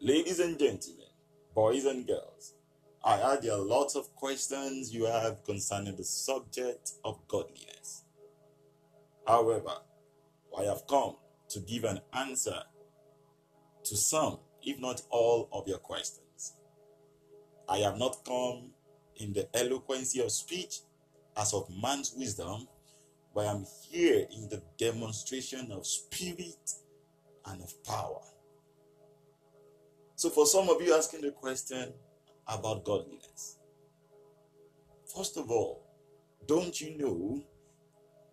Ladies and gentlemen, boys and girls, I there are lots of questions you have concerning the subject of godliness. However, I have come to give an answer to some, if not all, of your questions. I have not come in the eloquency of speech as of man's wisdom, but I am here in the demonstration of spirit and of power. So, for some of you asking the question about godliness, first of all, don't you know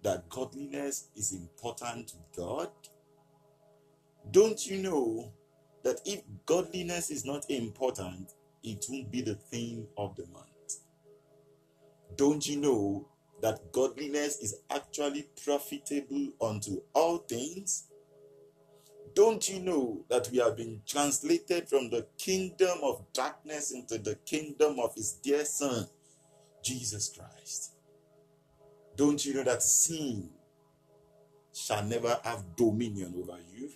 that godliness is important to God? Don't you know that if godliness is not important, it won't be the theme of the month? Don't you know that godliness is actually profitable unto all things? Don't you know that we have been translated from the kingdom of darkness into the kingdom of his dear son, Jesus Christ? Don't you know that sin shall never have dominion over you?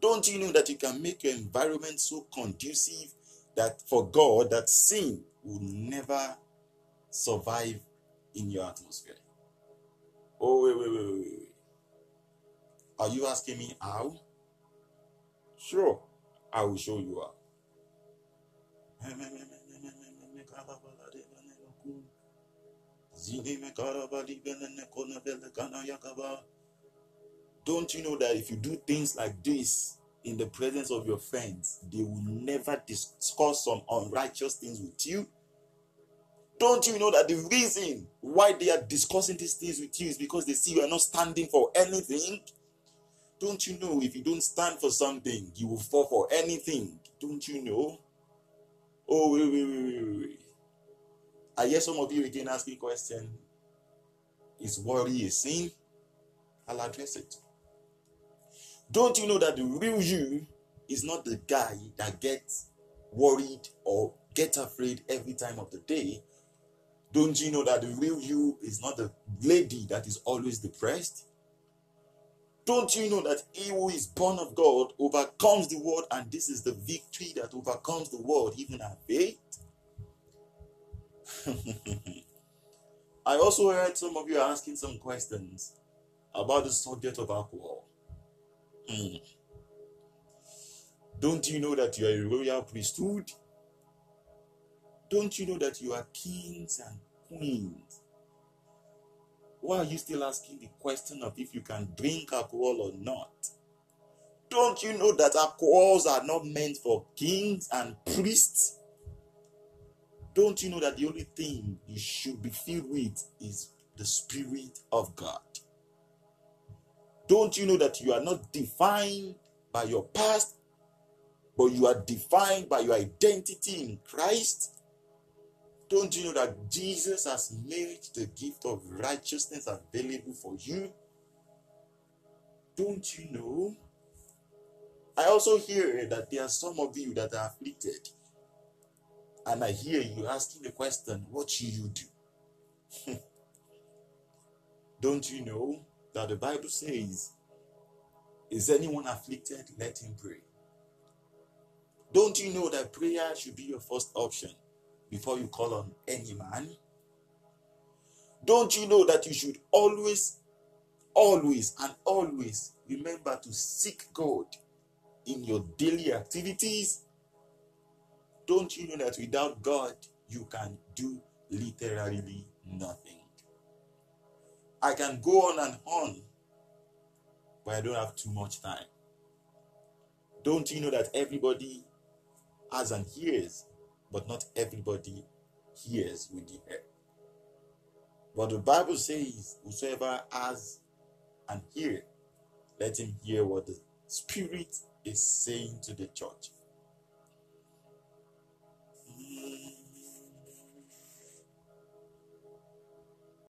Don't you know that you can make your environment so conducive that for God that sin will never survive in your atmosphere? Oh, wait, wait, wait, wait. Are you asking me how? Sure, I will show you how. Don't you know that if you do things like this in the presence of your friends, they will never discuss some unrighteous things with you? Don't you know that the reason why they are discussing these things with you is because they see you are not standing for anything? Don't you know if you don't stand for something, you will fall for anything? Don't you know? Oh, wait, wait, wait, wait, wait. I hear some of you again asking question. Is worry a sin? I'll address it. Don't you know that the real you is not the guy that gets worried or get afraid every time of the day? Don't you know that the real you is not the lady that is always depressed? Don't you know that he who is born of God overcomes the world, and this is the victory that overcomes the world, even our faith? I also heard some of you asking some questions about the subject of alcohol. Mm. Don't you know that you are a royal priesthood? Don't you know that you are kings and queens? Why are you still asking the question of if you can drink alcohol or not? Don't you know that alcohols are not meant for kings and priests? Don't you know that the only thing you should be filled with is the Spirit of God? Don't you know that you are not defined by your past, but you are defined by your identity in Christ? Don't you know that Jesus has made the gift of righteousness available for you? Don't you know? I also hear that there are some of you that are afflicted. And I hear you asking the question, what should you do? Don't you know that the Bible says, is anyone afflicted? Let him pray. Don't you know that prayer should be your first option? Before you call on any man? Don't you know that you should always, always, and always remember to seek God in your daily activities? Don't you know that without God, you can do literally nothing? I can go on and on, but I don't have too much time. Don't you know that everybody has an ears but not everybody hears with the ear. But the Bible says, Whosoever has and hear, let him hear what the Spirit is saying to the church.